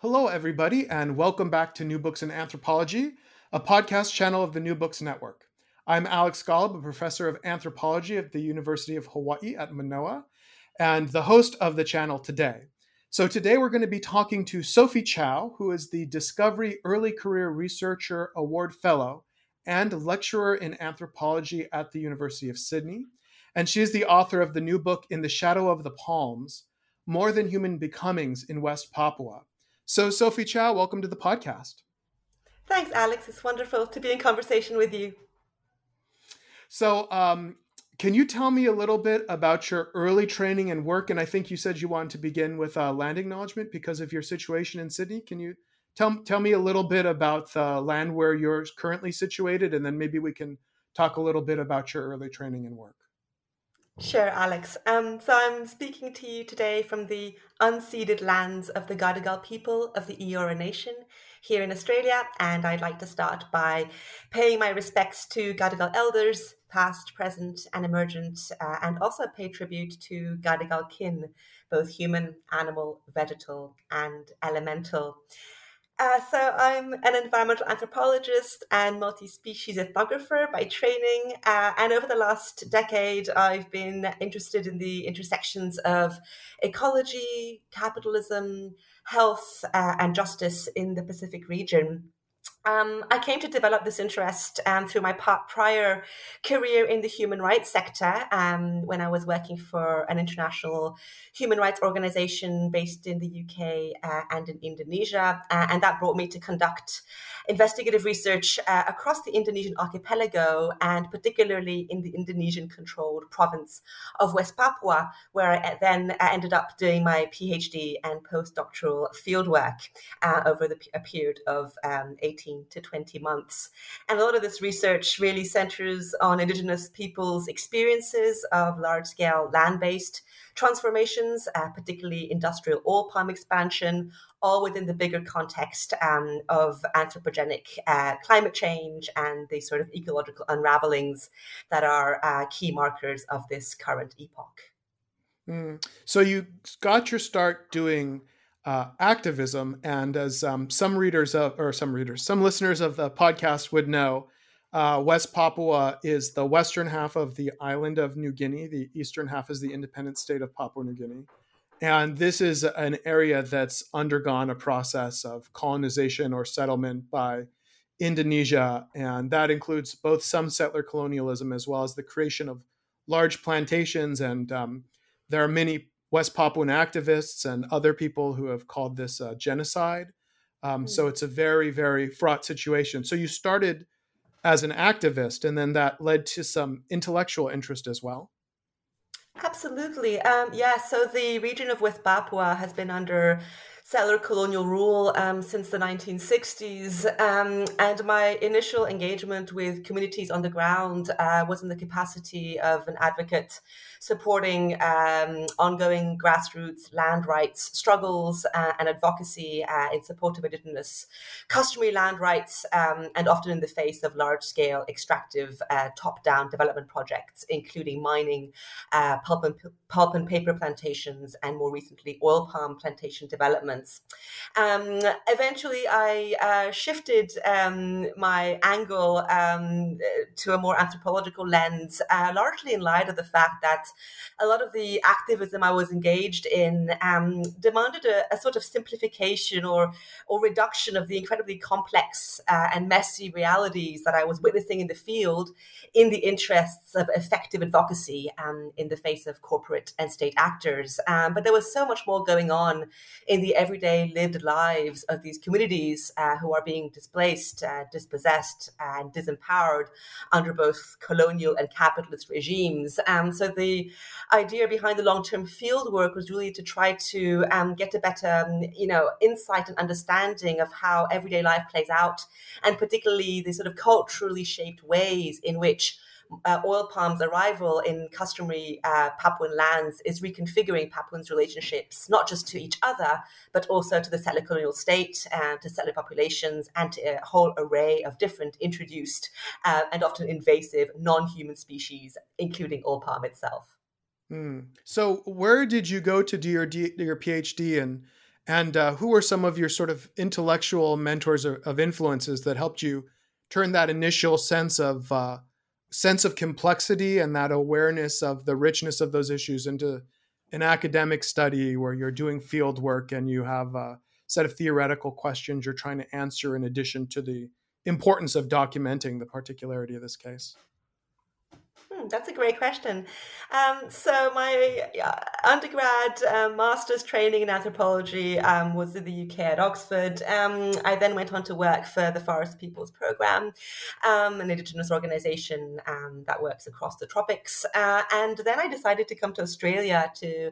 Hello, everybody, and welcome back to New Books in Anthropology, a podcast channel of the New Books Network. I'm Alex Golub, a professor of anthropology at the University of Hawaii at Manoa, and the host of the channel today. So, today we're going to be talking to Sophie Chao, who is the Discovery Early Career Researcher Award Fellow and lecturer in anthropology at the University of Sydney. And she is the author of the new book, In the Shadow of the Palms More Than Human Becomings in West Papua so, Sophie Chao, welcome to the podcast. Thanks, Alex. It's wonderful to be in conversation with you. So, um, can you tell me a little bit about your early training and work? And I think you said you wanted to begin with uh, land acknowledgement because of your situation in Sydney. Can you tell tell me a little bit about the land where you're currently situated, and then maybe we can talk a little bit about your early training and work. Sure, Alex. Um, so I'm speaking to you today from the unceded lands of the Gadigal people of the Eora Nation here in Australia, and I'd like to start by paying my respects to Gadigal elders, past, present, and emergent, uh, and also pay tribute to Gadigal kin, both human, animal, vegetal, and elemental. Uh, so I'm an environmental anthropologist and multi-species ethnographer by training, uh, and over the last decade, I've been interested in the intersections of ecology, capitalism, health, uh, and justice in the Pacific region. Um, I came to develop this interest um, through my prior career in the human rights sector um, when I was working for an international human rights organization based in the UK uh, and in Indonesia. Uh, and that brought me to conduct investigative research uh, across the Indonesian archipelago and particularly in the Indonesian controlled province of West Papua, where I then ended up doing my PhD and postdoctoral fieldwork uh, over the, a period of um, 18 to 20 months. And a lot of this research really centers on Indigenous peoples' experiences of large scale land based transformations, uh, particularly industrial oil palm expansion, all within the bigger context um, of anthropogenic uh, climate change and the sort of ecological unravelings that are uh, key markers of this current epoch. Mm. So you got your start doing uh, activism, and as um, some readers of, or some readers, some listeners of the podcast would know, uh, West Papua is the western half of the island of New Guinea. The eastern half is the independent state of Papua New Guinea. And this is an area that's undergone a process of colonization or settlement by Indonesia. And that includes both some settler colonialism as well as the creation of large plantations. And um, there are many West Papuan activists and other people who have called this a genocide. Um, mm. So it's a very, very fraught situation. So you started as an activist, and then that led to some intellectual interest as well. Absolutely. Um, yeah, so the region of West Papua has been under settler colonial rule um, since the 1960s. Um, and my initial engagement with communities on the ground uh, was in the capacity of an advocate supporting um, ongoing grassroots land rights struggles uh, and advocacy uh, in support of Indigenous customary land rights, um, and often in the face of large scale extractive uh, top down development projects, including mining, uh, pulp, and, pulp and paper plantations, and more recently, oil palm plantation development Um, eventually, I uh, shifted um, my angle um, to a more anthropological lens, uh, largely in light of the fact that a lot of the activism I was engaged in um, demanded a, a, sort of simplification or, or reduction of the incredibly complex uh, and messy realities that I was witnessing in the field in the interests of effective advocacy um, in the face of corporate and state actors. Um, but there was so much more going on in the everyday lived lives of these communities uh, who are being displaced, uh, dispossessed, and disempowered under both colonial and capitalist regimes. Um, so the idea behind the long-term field work was really to try to um, get a better, um, you know, insight and understanding of how everyday life plays out, and particularly the sort of culturally shaped ways in which uh, oil palm's arrival in customary uh, Papuan lands is reconfiguring Papuans' relationships, not just to each other, but also to the settler colonial state, uh, to settler populations, and to a whole array of different introduced uh, and often invasive non human species, including oil palm itself. Mm. So, where did you go to do your, your PhD, and and uh, who were some of your sort of intellectual mentors or, of influences that helped you turn that initial sense of uh, sense of complexity and that awareness of the richness of those issues into an academic study where you're doing field work and you have a set of theoretical questions you're trying to answer in addition to the importance of documenting the particularity of this case Hmm, that's a great question. Um, so my uh, undergrad uh, master's training in anthropology um, was in the UK at Oxford. Um, I then went on to work for the Forest Peoples Programme, um, an Indigenous organisation um, that works across the tropics. Uh, and then I decided to come to Australia to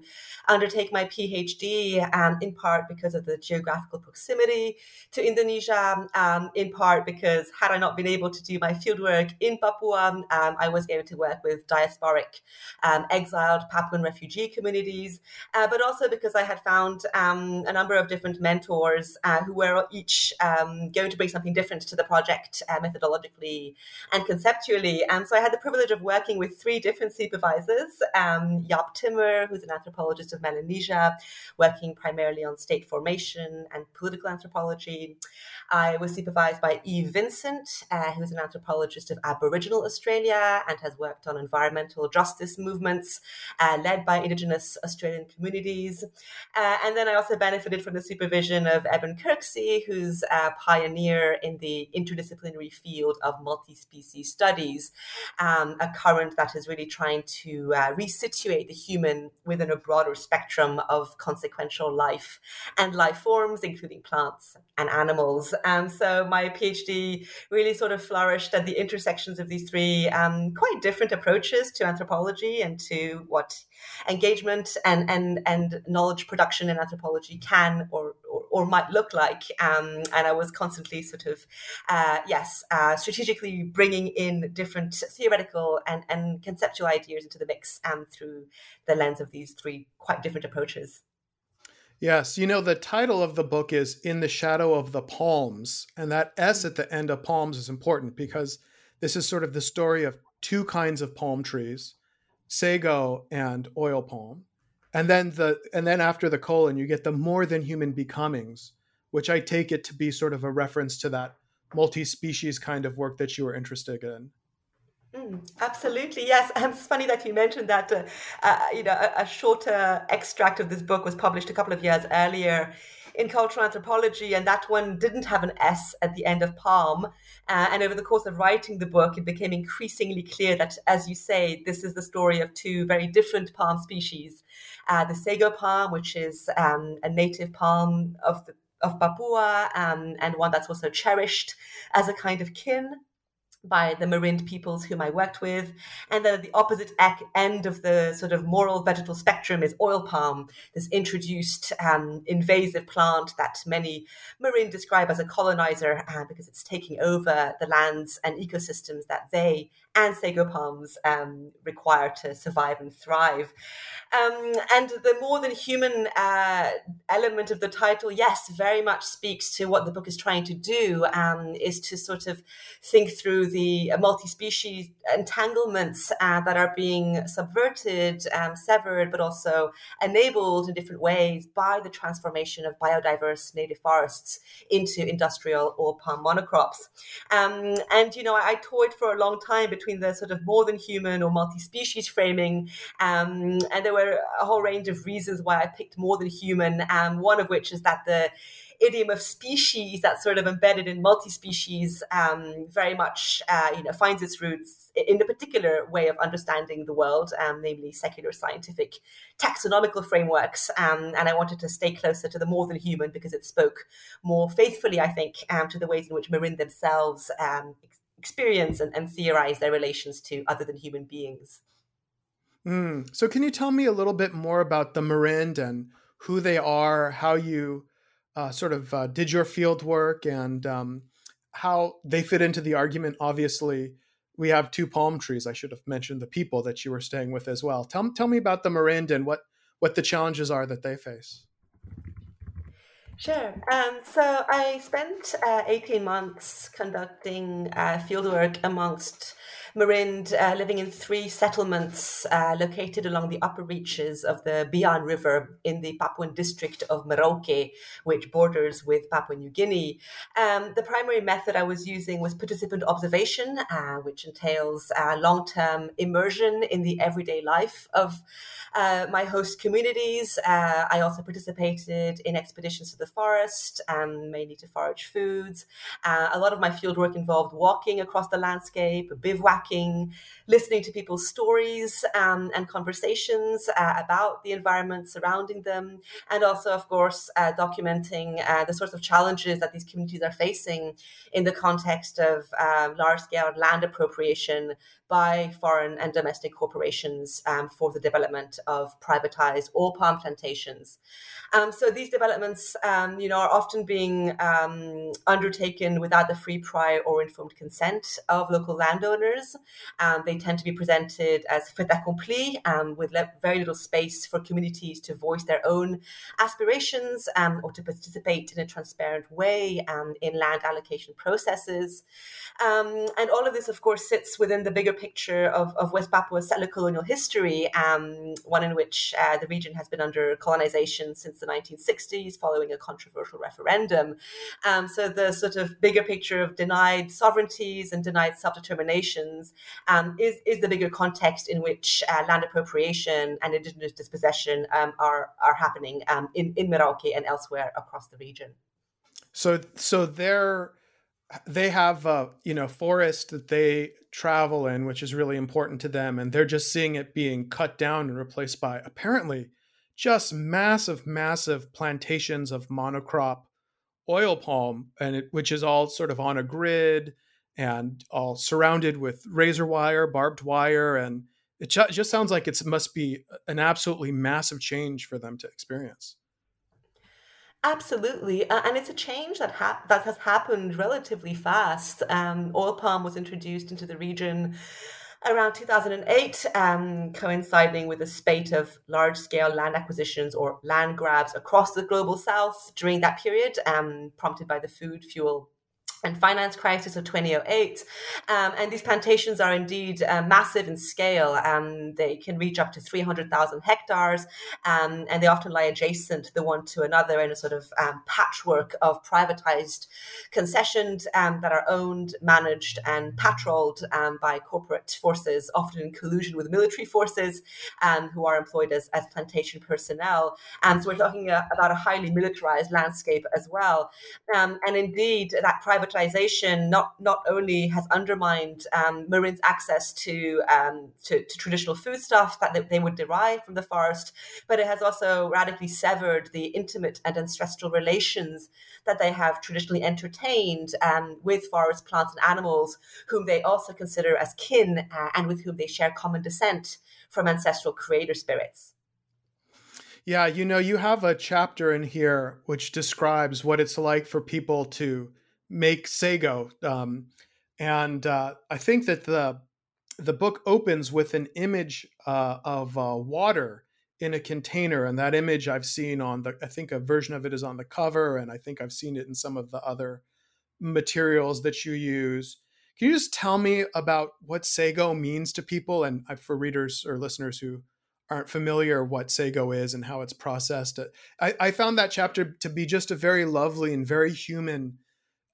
undertake my PhD, in part because of the geographical proximity to Indonesia, in part because had I not been able to do my fieldwork in Papua, I was able to work work with diasporic um, exiled Papuan refugee communities, uh, but also because I had found um, a number of different mentors uh, who were each um, going to bring something different to the project uh, methodologically and conceptually. And so I had the privilege of working with three different supervisors um, Jaap Timmer, who's an anthropologist of Melanesia, working primarily on state formation and political anthropology. I was supervised by Eve Vincent, uh, who's an anthropologist of Aboriginal Australia and has worked on environmental justice movements uh, led by Indigenous Australian communities. Uh, and then I also benefited from the supervision of Eben Kirksey, who's a pioneer in the interdisciplinary field of multi species studies, um, a current that is really trying to uh, resituate the human within a broader spectrum of consequential life and life forms, including plants and animals. Um, so my PhD really sort of flourished at the intersections of these three um, quite different approaches to anthropology and to what engagement and and and knowledge production in anthropology can or or, or might look like. Um, and I was constantly sort of uh, yes uh, strategically bringing in different theoretical and and conceptual ideas into the mix um, through the lens of these three quite different approaches. Yes, you know, the title of the book is In the Shadow of the Palms. And that S at the end of palms is important because this is sort of the story of two kinds of palm trees, sago and oil palm. And then the and then after the colon, you get the more than human becomings, which I take it to be sort of a reference to that multi-species kind of work that you were interested in. Mm, absolutely, yes. And it's funny that you mentioned that. Uh, uh, you know, a, a shorter extract of this book was published a couple of years earlier in cultural anthropology, and that one didn't have an S at the end of palm. Uh, and over the course of writing the book, it became increasingly clear that, as you say, this is the story of two very different palm species. Uh, the sago palm, which is um, a native palm of the of Papua um, and one that's also cherished as a kind of kin by the Marind peoples whom I worked with. And then at the opposite end of the sort of moral vegetal spectrum is oil palm, this introduced um, invasive plant that many Marind describe as a colonizer uh, because it's taking over the lands and ecosystems that they and sago palms um, require to survive and thrive. Um, and the more than human uh, element of the title, yes, very much speaks to what the book is trying to do, um, is to sort of think through the multi-species entanglements uh, that are being subverted, um, severed, but also enabled in different ways by the transformation of biodiverse native forests into industrial oil palm monocrops. Um, and, you know, I, I toyed for a long time between between the sort of more than human or multi-species framing, um, and there were a whole range of reasons why I picked more than human. Um, one of which is that the idiom of species that's sort of embedded in multi-species um, very much uh, you know finds its roots in a particular way of understanding the world, um, namely secular scientific taxonomical frameworks. Um, and I wanted to stay closer to the more than human because it spoke more faithfully, I think, um, to the ways in which Marind themselves um, experience and, and, theorize their relations to other than human beings. Mm. So, can you tell me a little bit more about the Marind and who they are, how you uh, sort of uh, did your field work, and um, how they fit into the argument? Obviously, we have two palm trees. I should have mentioned the people that you were staying with as well. Tell, tell me about the Marind and what, what the challenges are that they face. Sure. Um, so I spent uh, 18 months conducting uh, fieldwork amongst Marind, uh, living in three settlements uh, located along the upper reaches of the Bian River in the Papuan district of Merauke, which borders with Papua New Guinea. Um, the primary method I was using was participant observation, uh, which entails uh, long term immersion in the everyday life of uh, my host communities. Uh, I also participated in expeditions to the forest, um, mainly to forage foods. a lot of my fieldwork involved walking across the landscape, bivouacking listening to people's stories um, and conversations uh, about the environment surrounding them, and also, of course, uh, documenting uh, the sorts of challenges that these communities are facing in the context of uh, large scale land appropriation by foreign and domestic corporations um, for the development of privatized oil palm plantations. Um, so these developments, um, you know, are often being um, undertaken without the free, prior, or informed consent of local landowners. Um, they tend to be presented as fait accompli, um, with le- very little space for communities to voice their own aspirations or to participate in a transparent way in land allocation processes. and all of this, of course, sits within the bigger picture of, of West Papua's settler colonial history, um, one in which uh, the region has been under colonization since the 1960s following a controversial referendum. Um, so the sort of bigger picture of denied sovereignties and denied self determinations um, is, is the bigger context in which uh, land appropriation and indigenous dispossession um, are, are happening um, in, in Merauke and elsewhere across the region. So, so they're they have a you know forest that they travel in which is really important to them and they're just seeing it being cut down and replaced by apparently just massive massive plantations of monocrop oil palm and it, which is all sort of on a grid and all surrounded with razor wire barbed wire and it just sounds like it must be an absolutely massive change for them to experience Absolutely, uh, and it's a change that ha- that has happened relatively fast. Um, oil palm was introduced into the region around 2008, um, coinciding with a spate of large-scale land acquisitions or land grabs across the global south during that period, um, prompted by the food, fuel, and finance crisis of 2008. Um, and these plantations are indeed uh, massive in scale. Um, they can reach up to 300,000 hectares, um, and they often lie adjacent the one to another in a sort of um, patchwork of privatized concessions um, that are owned, managed, and patrolled um, by corporate forces, often in collusion with military forces who are employed as, as plantation personnel. And so we're talking uh, about a highly militarized landscape as well. and indeed, that private privatization not not only has undermined um, Marind's access to, um, to, to traditional foodstuff that they, would derive from the forest, but it has also radically severed the intimate and ancestral relations that they have traditionally entertained um, with forest plants and animals, whom they also consider as kin uh, and with whom they share common descent from ancestral creator spirits. Yeah, you know, you have a chapter in here which describes what it's like for people to make sago. Um, and uh, I think that the the book opens with an image uh, of uh, water in a container, and that image I've seen on the. I think a version of it is on the cover, and I think I've seen it in some of the other materials that you use. Can you just tell me about what sago means to people, and uh, for readers or listeners who aren't familiar what sago is and how it's processed? I, I found that chapter to be just a very lovely and very human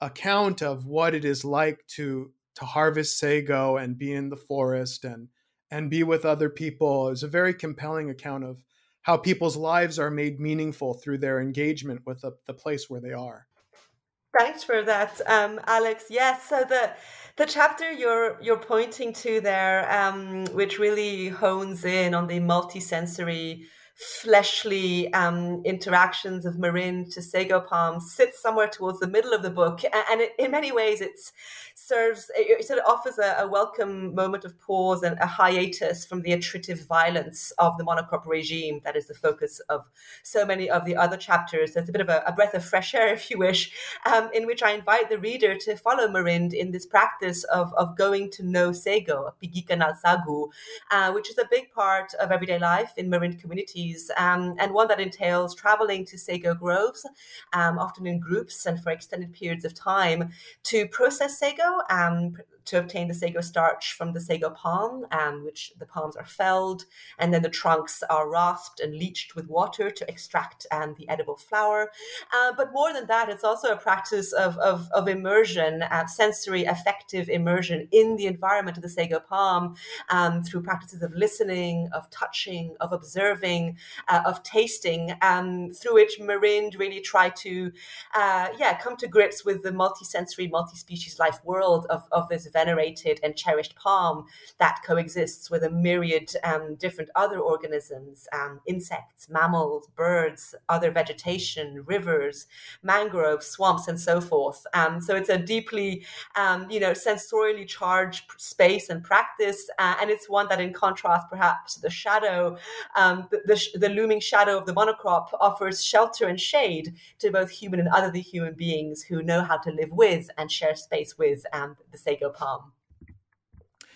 account of what it is like to to harvest sago and be in the forest and and be with other people is a very compelling account of how people's lives are made meaningful through their engagement with the, the place where they are. Thanks for that, um, Alex. Yes, so the the chapter you're you're pointing to there, um, which really hones in on the multisensory fleshly um, interactions of Marind to Sago Palm sits somewhere towards the middle of the book, and it, in many ways, it serves it sort of offers a, a, welcome moment of pause and a hiatus from the attritive violence of the monocrop regime that is the focus of so many of the other chapters. There's a bit of a, a breath of fresh air, if you wish, um, in which I invite the reader to follow Marind in this practice of, of going to know Sago, Pigika Sagu, uh, which is a big part of everyday life in Marind communities um, and one that entails traveling to sago groves, um, often in groups and for extended periods of time, to process sago, um, to obtain the sago starch from the sago palm, um, which the palms are felled, and then the trunks are rasped and leached with water to extract um, the edible flour. Uh, but more than that, it's also a practice of, of, of immersion, uh, sensory affective immersion in the environment of the sago palm um, through practices of listening, of touching, of observing, uh, of tasting, um, through which Marind really try to, uh, yeah, come to grips with the multisensory, multi-species life world of, of this venerated and cherished palm that coexists with a myriad um, different other organisms, um, insects, mammals, birds, other vegetation, rivers, mangroves, swamps, and so forth. Um, so it's a deeply, um, you know, sensorially charged space and practice, uh, and it's one that, in contrast, perhaps the shadow, um, the, the, the looming shadow of the monocrop, offers shelter and shade to both human and other human beings who know how to live with and share space with um, the sago palm.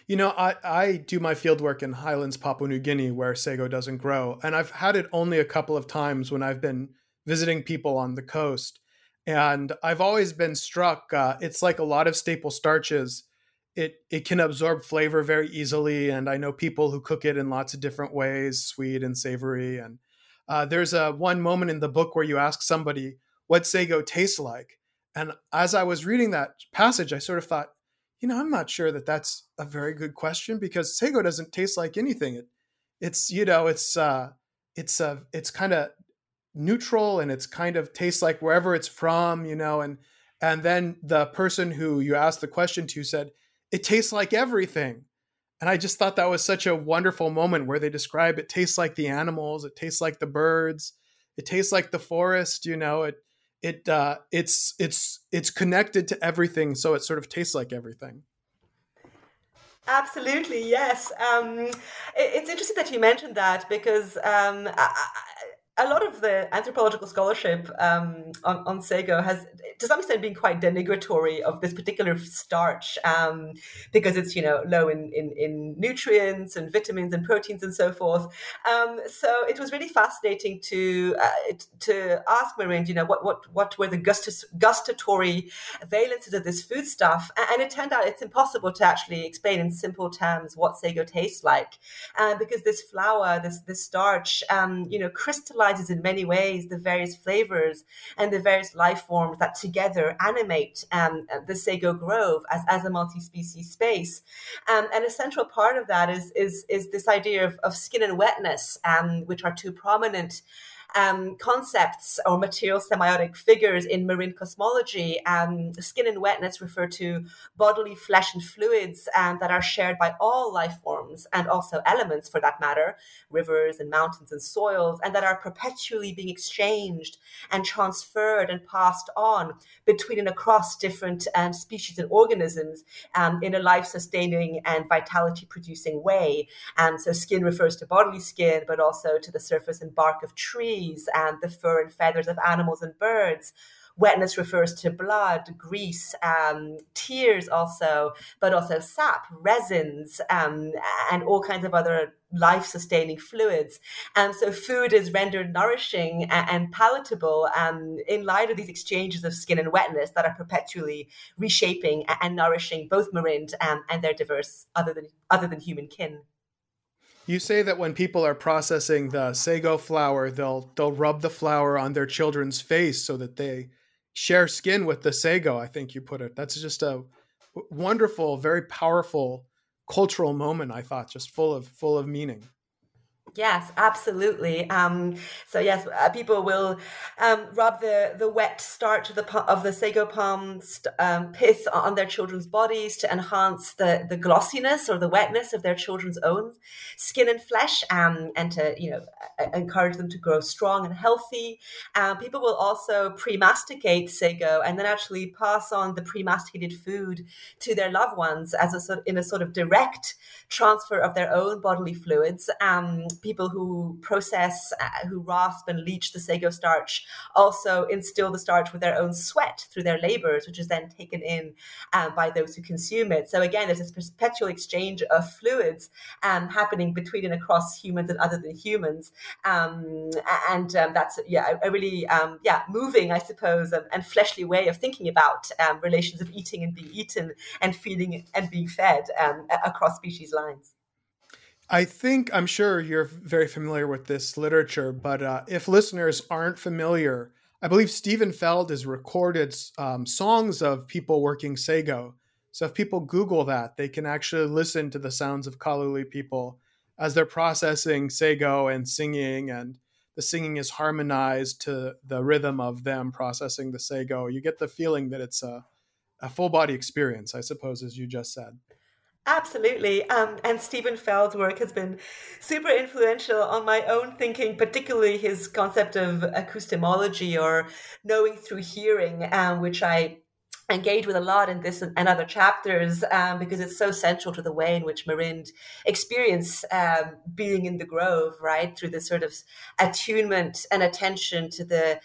You know, I, I do my field work in highlands, Papua New Guinea, where sago doesn't grow. And I've had it only a couple of times when I've been visiting people on the coast. And I've always been struck. Uh, it's like a lot of staple starches. It, it can absorb flavor very easily. And I know people who cook it in lots of different ways, sweet and savory. And uh, there's a one moment in the book where you ask somebody what sago tastes like. And as I was reading that passage, I sort of thought, you know, I'm not sure that that's a very good question because sago doesn't taste like anything. It, it's you know, it's uh, it's uh, it's kind of neutral and it's kind of tastes like wherever it's from, you know, and and then the person who you asked the question to said it tastes like everything. And I just thought that was such a wonderful moment where they describe it tastes like the animals, it tastes like the birds, it tastes like the forest, you know, it it uh, it's it's it's connected to everything, so it sort of tastes like everything. Absolutely, yes. Um, it, it's interesting that you mentioned that because um, I, a lot of the anthropological scholarship um, on, on sago has, to some extent, been quite denigratory of this particular starch um, because it's, you know, low in, in, in, nutrients and vitamins and proteins and so forth. Um, so it was really fascinating to uh, to ask Marind, you know, what what what were the gustatory valences of this foodstuff, and it turned out it's impossible to actually explain in simple terms what sago tastes like, uh, because this flour, this this starch, um, you know, crystallizes crystallizes in many ways the various flavors and the various life forms that together animate um, the Sago Grove as, as a multi-species space. Um, and a central part of that is, is, is this idea of, of skin and wetness, um, which are two prominent um, concepts or material semiotic figures in Marind cosmology. Um, skin and wetness refer to bodily flesh and fluids um, that are shared by all life forms and also elements for that matter, rivers and mountains and soils, and that are perpetually being exchanged and transferred and passed on between and across different um, species and organisms um, in a life sustaining and vitality producing way. And so skin refers to bodily skin, but also to the surface and bark of trees trees and the fur and feathers of animals and birds. Wetness refers to blood, grease, um, tears also, but also sap, resins, um, and all kinds of other life sustaining fluids. And so food is rendered nourishing and, palatable um, in light of these exchanges of skin and wetness that are perpetually reshaping and, nourishing both Marind um, and their diverse other than, other than human kin. You say that when people are processing the sago flour, they'll they'll rub the flour on their children's face so that they share skin with the sago. I think you put it. That's just a wonderful, very powerful cultural moment. I thought, just full of full of meaning. Yes, absolutely. Um, so yes, uh, people will um, rub the, the wet starch of the of the sago palm st- um, pith on their children's bodies to enhance the, the glossiness or the wetness of their children's own skin and flesh, um, and to you know encourage them to grow strong and healthy. Um, people will also pre-masticate sago and then actually pass on the pre-masticated food to their loved ones as a sort in a sort of direct transfer of their own bodily fluids. People who process, uh, who rasp and leach the sago starch also instill the starch with their own sweat through their labors, which is then taken in uh, by those who consume it. So again, there's this perpetual exchange of fluids um, happening between and across humans and other than humans. Um, and um, that's, yeah, a, really, um, yeah, moving, I suppose, um, and fleshly way of thinking about relations of eating and being eaten and feeding and being fed across species lines. I think I'm sure you're very familiar with this literature, but uh, if listeners aren't familiar, I believe Steven Feld has recorded um, songs of people working sago. So if people Google that, they can actually listen to the sounds of Kaluli people as they're processing sago and singing, and the singing is harmonized to the rhythm of them processing the sago. You get the feeling that it's a, a full body experience, I suppose, as you just said. Absolutely. Um, and Steven Feld's work has been super influential on my own thinking, particularly his concept of acoustemology or knowing through hearing, um, which I engage with a lot in this and other chapters um, because it's so central to the way in which Marind experience um, being in the grove, right? Through this sort of attunement and attention to the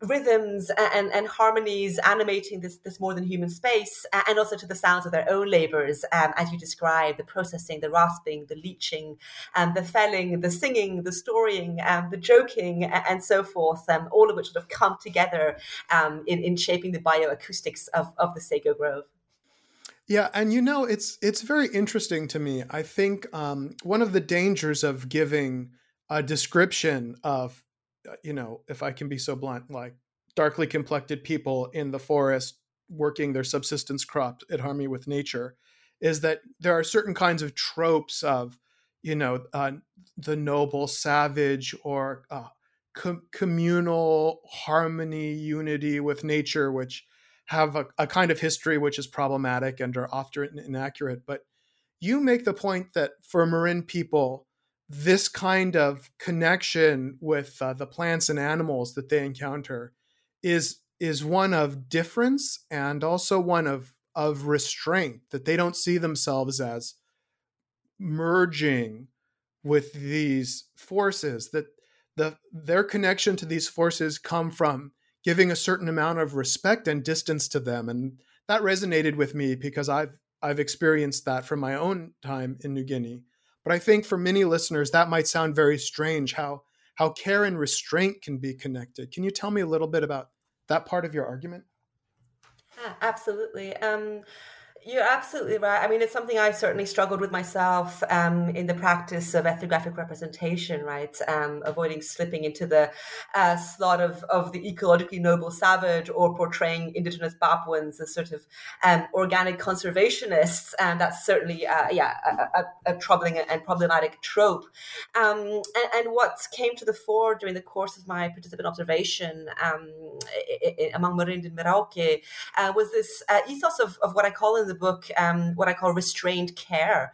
rhythms and, and harmonies animating this, this more than human space, and also to the sounds of their own labors, um, as you describe the processing, the rasping, the leaching, um, the felling, the singing, the storying, um, the joking, and so forth, um, all of which sort of come together um, in, in shaping the bioacoustics of, of the Sago Grove. Yeah, and you know, it's it's very interesting to me. I think um, one of the dangers of giving a description of you know, if I can be so blunt, like darkly complected people in the forest working their subsistence crops at harmony with nature, is that there are certain kinds of tropes of, you know, uh, the noble savage or uh, com- communal harmony, unity with nature, which have a, a kind of history which is problematic and are often inaccurate. But you make the point that for Marind people, this kind of connection with uh, the plants and animals that they encounter is is one of difference and also one of of restraint that they don't see themselves as merging with these forces that the their connection to these forces come from giving a certain amount of respect and distance to them and that resonated with me because I've I've experienced that from my own time in New Guinea but I think for many listeners, that might sound very strange how, how care and restraint can be connected. Can you tell me a little bit about that part of your argument? absolutely. Um, you're absolutely right. I mean, it's something I certainly struggled with myself um, in the practice of ethnographic representation, right? Um, avoiding slipping into the uh, slot of, of the ecologically noble savage or portraying indigenous Papuans as sort of um, organic conservationists. And that's certainly, uh, yeah, a, a, a, troubling and problematic trope. Um, and, and, what came to the fore during the course of my participant observation um, among Marind and Merauke uh, was this uh, ethos of, of what I call in the the book um, what I call restrained care.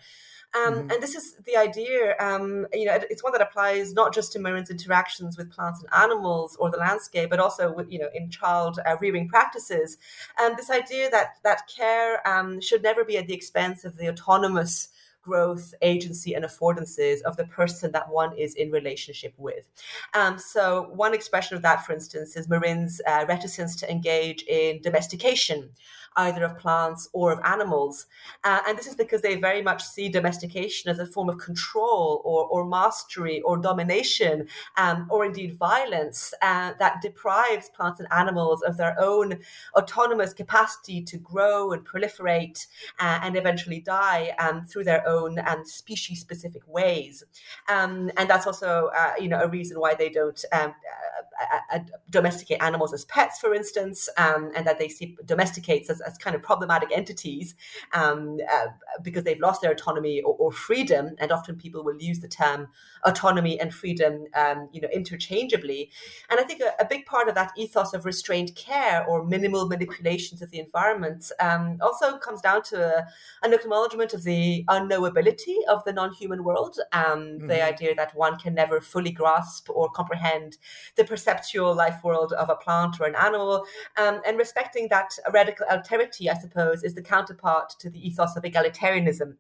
Um, mm-hmm. And this is the idea, um, you know, it's one that applies not just to Marind's interactions with plants and animals or the landscape, but also with, you know, in child uh, rearing practices. And this idea that that care um, should never be at the expense of the autonomous growth, agency, and affordances of the person that one is in relationship with. Um, so, one expression of that, for instance, is Marind's uh, reticence to engage in domestication either of plants or of animals. Uh, and this is because they very much see domestication as a form of control or, or mastery or domination um, or indeed violence uh, that deprives plants and animals of their own autonomous capacity to grow and proliferate uh, and eventually die um, through their own and species specific ways. Um, and that's also, uh, you know, a reason why they don't um, uh, uh, domesticate animals as pets, for instance, um, and that they see domesticates as, as kind of problematic entities um, uh, because they've lost their autonomy or, or, freedom. And often people will use the term autonomy and freedom, um, you know, interchangeably. And I think a, a, big part of that ethos of restrained care or minimal manipulations of the environment um, also comes down to a, an acknowledgement of the unknowability of the non-human world, um, mm-hmm. the idea that one can never fully grasp or comprehend the perceptual life world of a plant or an animal, um, and respecting that radical alterity, I suppose, is the counterpart to the ethos of egalitarianism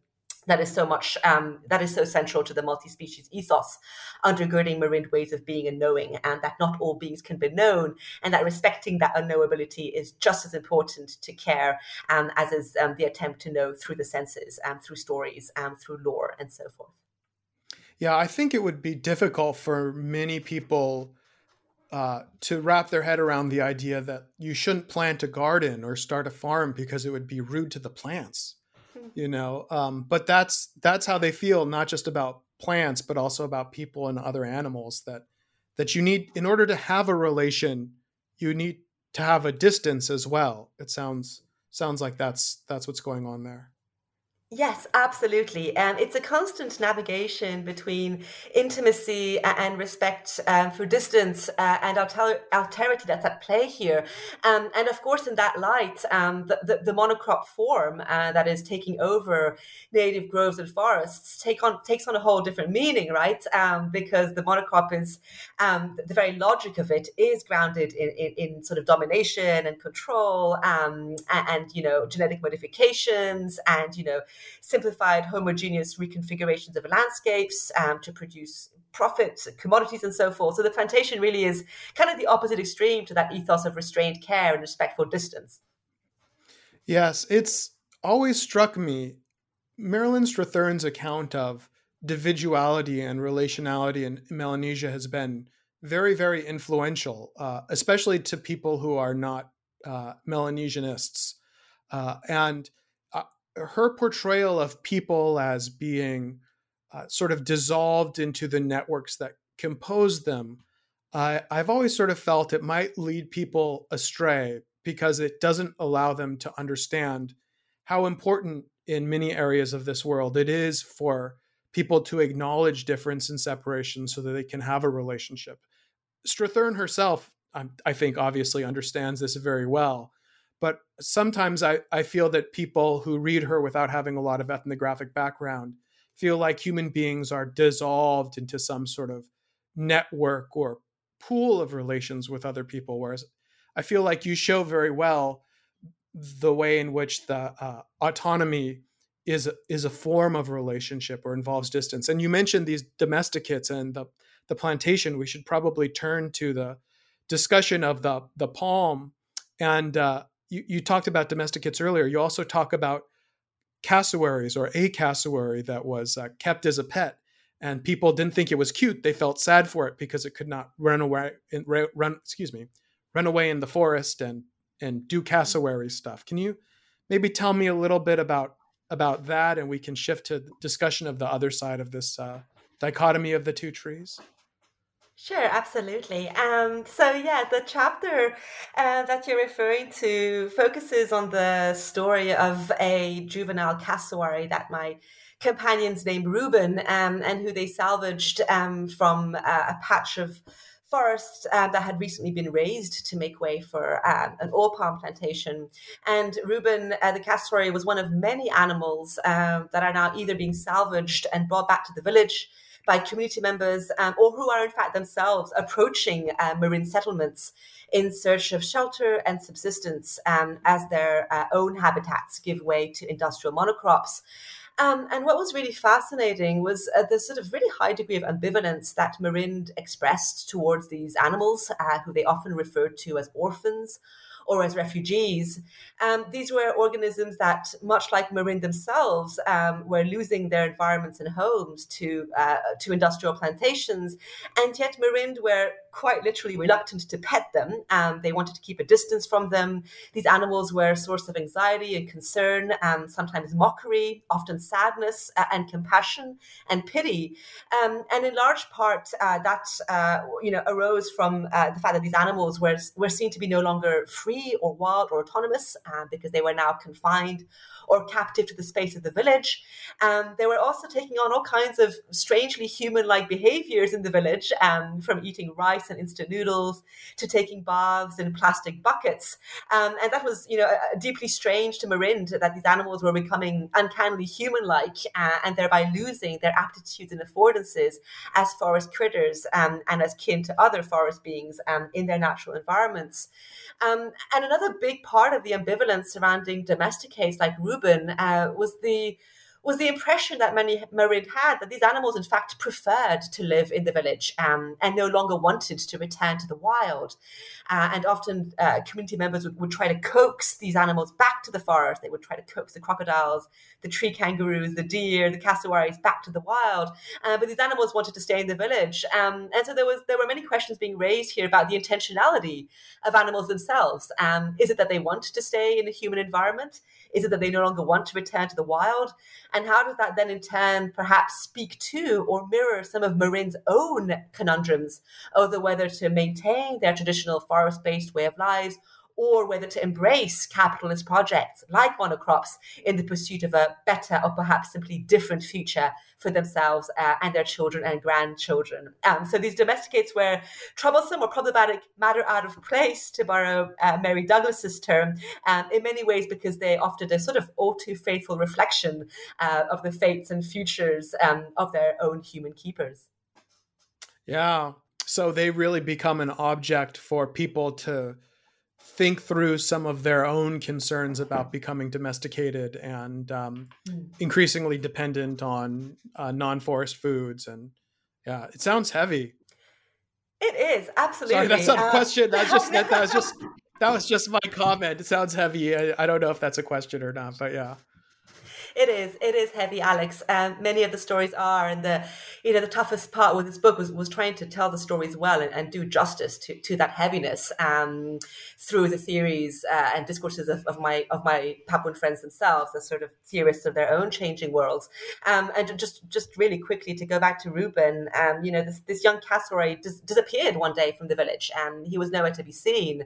that is so much um, that is so central to the multi-species ethos undergirding Marind ways of being and knowing and that not all beings can be known and that respecting that unknowability is just as important to care um, as is um, the attempt to know through the senses and um, through stories and um, through lore and so forth. Yeah i think it would be difficult for many people uh, to wrap their head around the idea that you shouldn't plant a garden or start a farm because it would be rude to the plants you know? Um, but that's that's how they feel not just about plants but also about people and other animals that that you need in order to have a relation you need to have a distance as well. It sounds sounds like that's that's what's going on there Yes, absolutely. Um, it's a constant navigation between intimacy and respect um, for distance uh, and alter- alterity that's at play here. Um, and of course, in that light, um, the, the, the, monocrop form uh, that is taking over native groves and forests take on takes on a whole different meaning, right? Um, because the monocrop is um, the very logic of it is grounded in, in, in sort of domination and control, and, and you know genetic modifications, and you know simplified homogeneous reconfigurations of landscapes um, to produce profits, commodities, and so forth. So the plantation really is kind of the opposite extreme to that ethos of restrained care and respectful distance. Yes, it's always struck me Marilyn Strathern's account of individuality and relationality in Melanesia has been very, very influential, uh, especially to people who are not uh, Melanesianists. Uh, and her portrayal of people as being uh, sort of dissolved into the networks that compose them, uh, I've always sort of felt it might lead people astray because it doesn't allow them to understand how important in many areas of this world it is for people to acknowledge difference and separation so that they can have a relationship. Strathern herself, I think, obviously understands this very well but sometimes I, I feel that people who read her without having a lot of ethnographic background feel like human beings are dissolved into some sort of network or pool of relations with other people. Whereas I feel like you show very well the way in which the uh, autonomy is is a form of relationship or involves distance. And you mentioned these domesticates and the the plantation. We should probably turn to the discussion of the the palm and uh, you, you talked about domesticates earlier. You also talk about cassowaries or a cassowary that was uh, kept as a pet, and people didn't think it was cute. They felt sad for it because it could not run away, run excuse me, run away in the forest and and do cassowary stuff. Can you maybe tell me a little bit about about that, and we can shift to discussion of the other side of this uh, dichotomy of the two trees? Sure, absolutely. Um, so, yeah, the chapter uh, that you're referring to focuses on the story of a juvenile cassowary that my companions named Reuben um, and who they salvaged um, from a, a patch of forest uh, that had recently been razed to make way for um, an oil palm plantation. And Reuben, uh, the cassowary, was one of many animals um, that are now either being salvaged and brought back to the village by community members um, or who are in fact themselves approaching uh, Marind settlements in search of shelter and subsistence um, as their uh, own habitats give way to industrial monocrops. Um, and what was really fascinating was uh, the sort of really high degree of ambivalence that Marind expressed towards these animals, uh, who they often referred to as orphans or as refugees. Um, these were organisms that, much like Marind themselves, um, were losing their environments and homes to uh, to industrial plantations, and yet Marind were quite literally reluctant to pet them. Um, they wanted to keep a distance from them. These animals were a source of anxiety and concern, and sometimes mockery, often sadness and compassion and pity. Um, and in large part, uh, that uh, you know arose from uh, the fact that these animals were were seen to be no longer free or wild or autonomous uh, because they were now confined or captive to the space of the village. Um, they were also taking on all kinds of strangely human like behaviors in the village, um, from eating rice and instant noodles to taking baths in plastic buckets. Um, and that was, you know, deeply strange to Marind that these animals were becoming uncannily human like uh, and thereby losing their aptitudes and affordances as forest critters um, and as kin to other forest beings um, in their natural environments. Um, and another big part of the ambivalence surrounding domesticates like Reuben uh, was the was the impression that many Marind had that these animals, in fact, preferred to live in the village um, and no longer wanted to return to the wild. Uh, and often uh, community members would, would, try to coax these animals back to the forest. They would try to coax the crocodiles, the tree kangaroos, the deer, the cassowaries back to the wild. Uh, but these animals wanted to stay in the village. Um, and so there was there were many questions being raised here about the intentionality of animals themselves. Um, is it that they want to stay in a human environment? Is it that they no longer want to return to the wild? And how does that then in turn perhaps speak to or mirror some of Marind's own conundrums over whether to maintain their traditional forest based way of lives or whether to embrace capitalist projects like monocrops in the pursuit of a better or perhaps simply different future for themselves uh, and their children and grandchildren. Um, so these domesticates were troublesome or problematic matter out of place, to borrow uh, Mary Douglas's term, um, in many ways because they offered a sort of all too faithful reflection uh, of the fates and futures um, of their own human keepers. Yeah. So they really become an object for people to think through some of their own concerns about becoming domesticated and um, mm. increasingly dependent on uh, non-forest foods and yeah it sounds heavy. It is absolutely. Sorry, that's not a uh, question. That was just that, that was just that was just my comment. It sounds heavy. I, I don't know if that's a question or not but yeah it is. It is heavy, Alex. Um, many of the stories are, and the you know the toughest part with this book was was trying to tell the stories well and, and do justice to, to that heaviness um, through the theories uh, and discourses of, of, my of my Papuan friends themselves, as sort of theorists of their own changing worlds. Um, and just just really quickly to go back to Reuben, um, you know this this young cassowary dis- disappeared one day from the village, and he was nowhere to be seen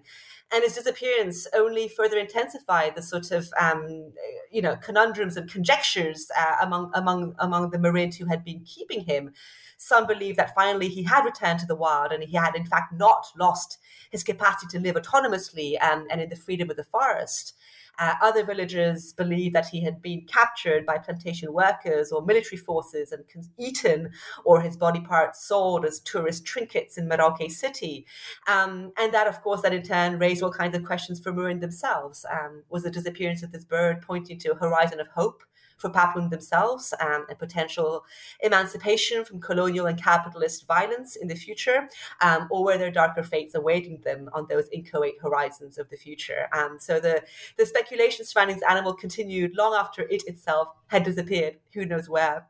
and his disappearance only further intensified the sort of um, you know conundrums and conjectures uh, among among among the Marind who had been keeping him. Some believe that finally he had returned to the wild and he had in fact not lost his capacity to live autonomously and, and in the freedom of the forest. Uh, other villagers believe that he had been captured by plantation workers or military forces and eaten, or his body parts sold as tourist trinkets in Merauke City. Um, and that, of course, that in turn raised all kinds of questions for Marind themselves. Um, was the disappearance of this bird pointing to a horizon of hope? For Papuan themselves um, and potential emancipation from colonial and capitalist violence in the future, um, or were there darker fates awaiting them on those inchoate horizons of the future? And so the, the speculation surrounding this animal continued long after it itself had disappeared, who knows where.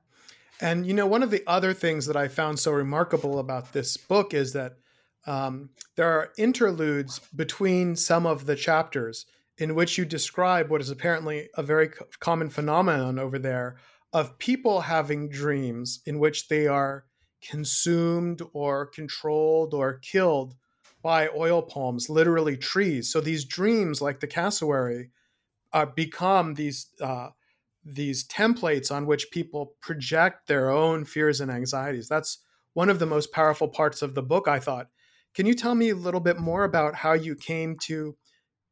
And you know, one of the other things that I found so remarkable about this book is that um, there are interludes between some of the chapters in which you describe what is apparently a very common phenomenon over there of people having dreams in which they are consumed or controlled or killed by oil palms, literally trees. So these dreams, like the cassowary, uh, become these uh, these templates on which people project their own fears and anxieties. That's one of the most powerful parts of the book, I thought. Can you tell me a little bit more about how you came to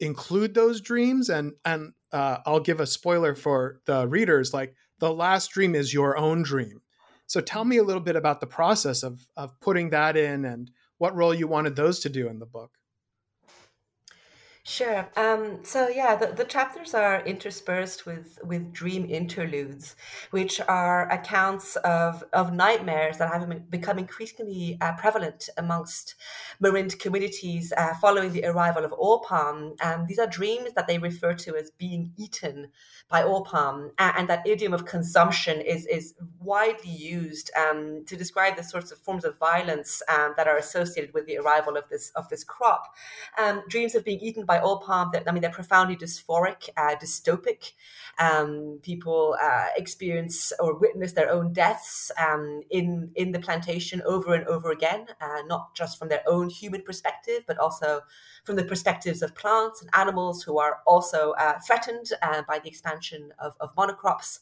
include those dreams and and uh, i'll give a spoiler for the readers like the last dream is your own dream. So tell me a little bit about the process of of putting that in and what role you wanted those to do in the book Sure. Um, so yeah, the, the chapters are interspersed with with dream interludes, which are accounts of of nightmares that have become increasingly uh, prevalent amongst Marind communities uh, following the arrival of oil palm. And these are dreams that they refer to as being eaten by oil palm, and, and that idiom of consumption is is widely used um, to describe the sorts of forms of violence um, that are associated with the arrival of this of this crop. Um, dreams of being eaten by oil palm, that I mean, they're profoundly dysphoric, uh, dystopic. Um, people uh, experience or witness their own deaths um, in in the plantation over and over again, uh, not just from their own human perspective, but also from the perspectives of plants and animals who are also uh, threatened uh, by the expansion of, of monocrops.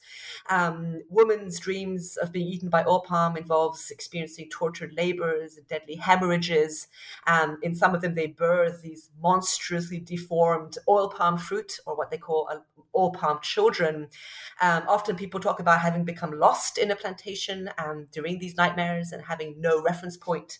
Um, women's dreams of being eaten by oil palm involves experiencing tortured labors and deadly hemorrhages. Um, in some of them, they birth these monstrously deformed oil palm fruit, or what they call a, oil palm children. Um, often people talk about having become lost in a plantation um, during these nightmares and having no reference point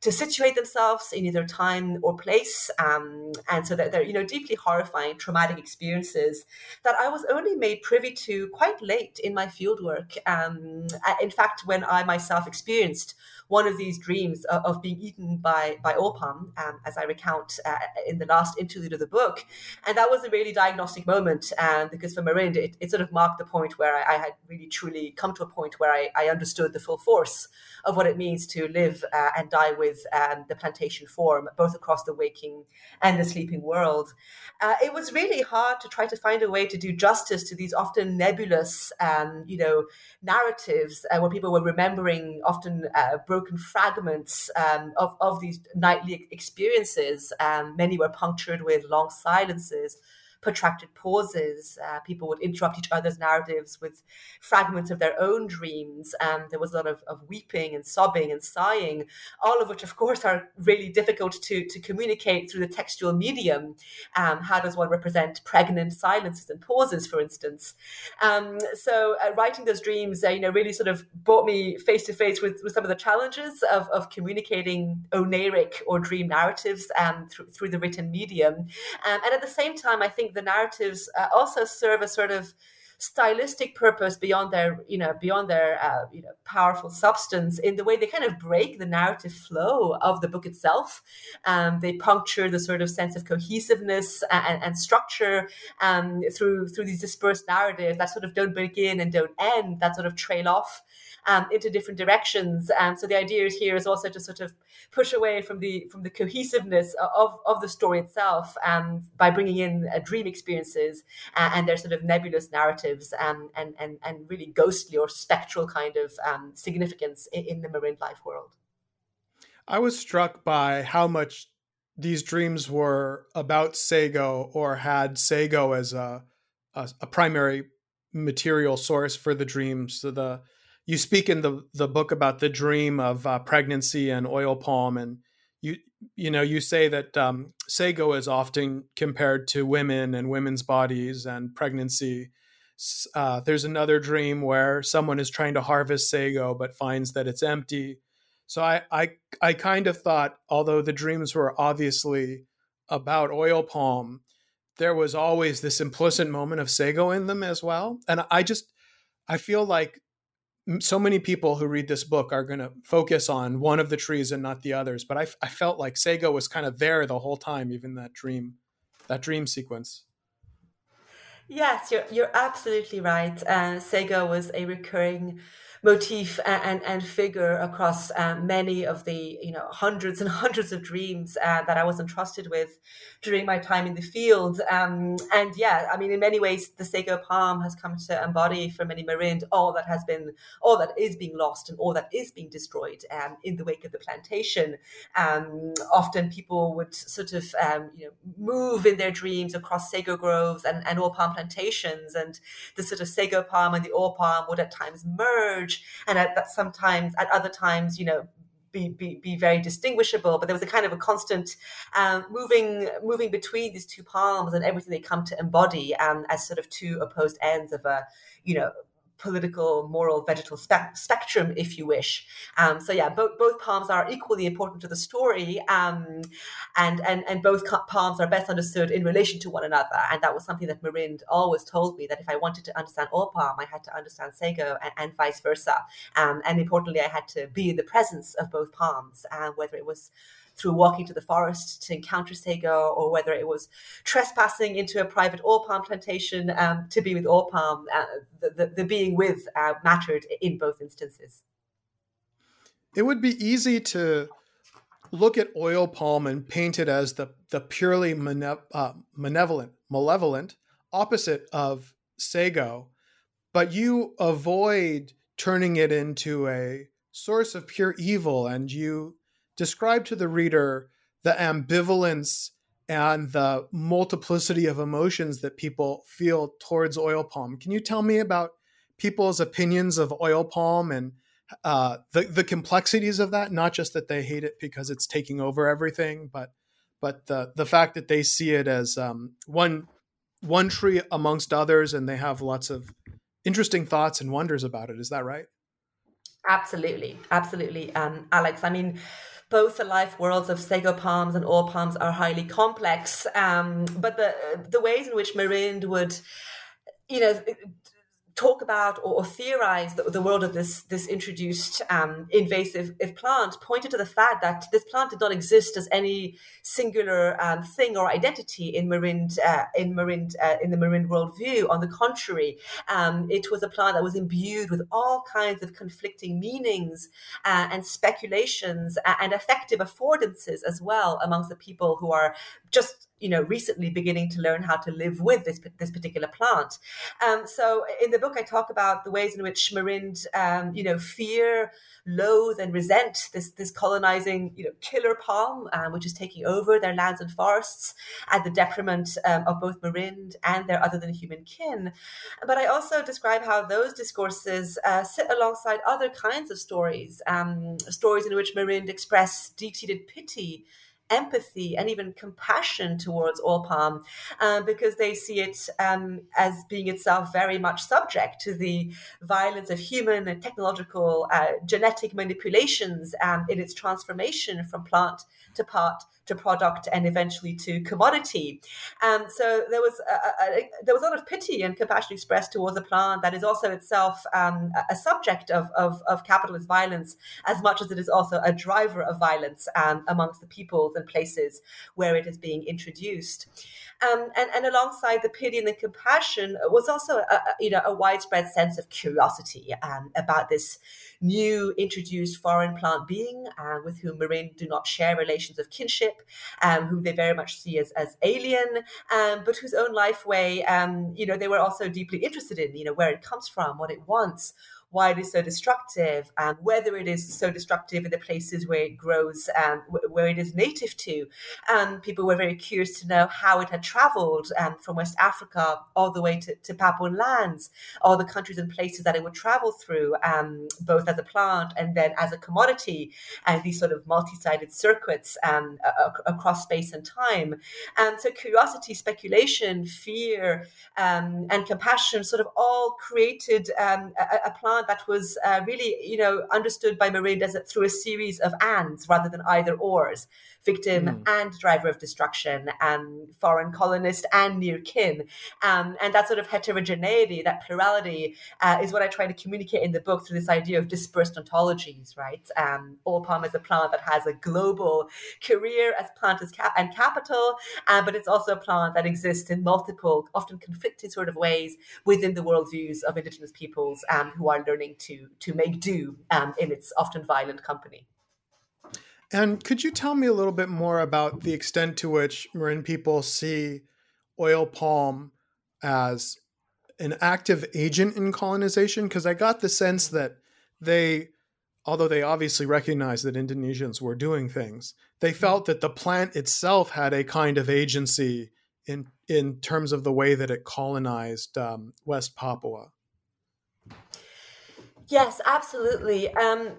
to situate themselves in either time or place. Um, and so that they're, you know, deeply horrifying, traumatic experiences that I was only made privy to quite late in my fieldwork. Um, in fact, when I myself experienced one of these dreams of, of being eaten by by oil palm, um, as I recount uh, in the last interlude of the book, and that was a really diagnostic moment um, because for Marind, it, it, sort of marked the point where I, I, had really truly come to a point where I, I, understood the full force of what it means to live uh, and die with um, the plantation form, both across the waking and the sleeping world. Uh, it was really hard to try to find a way to do justice to these often nebulous, um, you know, narratives uh, where people were remembering often uh, broken fragments um, of, of these nightly experiences. Um, many were punctured with long silences protracted pauses. Uh, people would interrupt each other's narratives with fragments of their own dreams. Um, there was a lot of, of weeping and sobbing and sighing, all of which, of course, are really difficult to, to communicate through the textual medium. Um, how does one represent pregnant silences and pauses, for instance? Um, so, uh, writing those dreams, uh, you know, really sort of brought me face to face with, some of the challenges of, of communicating oneiric or dream narratives um, through, through the written medium. Um, and at the same time, I think the narratives uh, also serve a sort of stylistic purpose beyond their you know beyond their uh, you know powerful substance in the way they kind of break the narrative flow of the book itself. Um, they puncture the sort of sense of cohesiveness and, and structure um, through through these dispersed narratives that sort of don't begin and don't end that sort of trail off um, into different directions. And so the idea here is also to sort of push away from the from the cohesiveness of, of the story itself um, by bringing in uh, dream experiences uh, and their sort of nebulous narratives um, and, and, and really ghostly or spectral kind of um, significance in, in the Marind life world. I was struck by how much these dreams were about Sago or had Sago as a, a, a primary material source for the dreams. So the you speak in the the book about the dream of uh, pregnancy and oil palm, and you you know you say that um, sago is often compared to women and women's bodies and pregnancy. Uh, there's another dream where someone is trying to harvest sago but finds that it's empty. So I I I kind of thought, although the dreams were obviously about oil palm, there was always this implicit moment of sago in them as well. And I just I feel like so many people who read this book are going to focus on one of the trees and not the others. But I, I felt like Sago was kind of there the whole time, even that dream, that dream sequence. Yes, you're you're absolutely right. Uh, Sago was a recurring motif and, and figure across uh, many of the you know hundreds and hundreds of dreams uh, that I was entrusted with during my time in the field. Um, and yeah, I mean, in many ways, the Sago palm has come to embody for many Marind all that has been, all that is being lost and all that is being destroyed um, in the wake of the plantation. Um, often people would sort of um, you know move in their dreams across sago groves and, and oil palm plantations, and the sort of sago palm and the oil palm would at times merge and at that sometimes at other times you know be, be, be very distinguishable, but there was a kind of a constant um, moving moving between these two palms and everything they come to embody um, as sort of two opposed ends of a you know political, moral, vegetal spe- spectrum, if you wish. Um, so yeah, both both palms are equally important to the story, um, and and and both palms are best understood in relation to one another. And that was something that Marind always told me that if I wanted to understand oil palm, I had to understand Sago, and, and vice versa. Um, and importantly, I had to be in the presence of both palms, uh, whether it was through walking to the forest to encounter Sago, or whether it was trespassing into a private oil palm plantation um, to be with oil palm, uh, the, the, the, being with uh, mattered in both instances. It would be easy to look at oil palm and paint it as the, the purely uh, malevolent, malevolent opposite of Sago, but you avoid turning it into a source of pure evil and you describe to the reader the ambivalence and the multiplicity of emotions that people feel towards oil palm. Can you tell me about people's opinions of oil palm and uh, the the complexities of that? Not just that they hate it because it's taking over everything, but but the the fact that they see it as um, one one tree amongst others, and they have lots of interesting thoughts and wonders about it. Is that right? Absolutely, absolutely, um, Alex. I mean, both the life worlds of Sago palms and oil palms are highly complex. Um, but the the ways in which Marind would, you know, talk about or, or theorize the, the, world of this this introduced um, invasive plant pointed to the fact that this plant did not exist as any singular um, thing or identity in Marind uh, in Marind uh, in the Marind worldview. On the contrary, um, it was a plant that was imbued with all kinds of conflicting meanings uh, and speculations and effective affordances as well amongst the people who are just you know recently beginning to learn how to live with this this particular plant. Um, so in the book, I talk about the ways in which Marind, um, you know, fear, loathe, and resent this this colonizing, you know, killer palm, um, which is taking over their lands and forests at the detriment um, of both Marind and their other than human kin. But I also describe how those discourses uh, sit alongside other kinds of stories, um, stories in which Marind express deep seated pity empathy and even compassion towards oil palm uh, because they see it um, as being itself very much subject to the violence of human and technological uh, genetic manipulations um, in its transformation from plant to part to product and eventually to commodity. Um, so there was a, a, there was a lot of pity and compassion expressed towards a plant that is also itself um, a, subject of, of, of, capitalist violence as much as it is also a driver of violence um, amongst the peoples and places where it is being introduced. Um, and, and alongside the pity and the compassion was also a, you know a widespread sense of curiosity um, about this new introduced foreign plant being uh, with whom Marind do not share relations of kinship, um, whom they very much see as, as alien, um, but whose own life way, um, you know, they were also deeply interested in, you know, where it comes from, what it wants, why it is so destructive, and whether it is so destructive in the places where it grows and where it is native to. And people were very curious to know how it had traveled um, from West Africa all the way to, to Papuan lands, all the countries and places that it would travel through, um, both as a plant and then as a commodity, and these sort of multi-sided circuits um, across space and time. And so curiosity, speculation, fear, um, and compassion sort of all created um, a, a plant that was uh, really, you know, understood by Marind as a, through a series of ands rather than either ors victim mm. and driver of destruction, and foreign colonist and near kin. Um, and that sort of heterogeneity, that plurality, uh, is what I try to communicate in the book through this idea of dispersed ontologies, right? Um, oil palm is a plant that has a global career as plant as cap- and capital, uh, but it's also a plant that exists in multiple, often conflicted sort of ways within the worldviews of indigenous peoples um, who are learning to, to make do um, in its often violent company. And could you tell me a little bit more about the extent to which Marind people see oil palm as an active agent in colonization? Because I got the sense that they, although they obviously recognized that Indonesians were doing things, they felt that the plant itself had a kind of agency in in terms of the way that it colonized um, West Papua. Yes, absolutely. Um,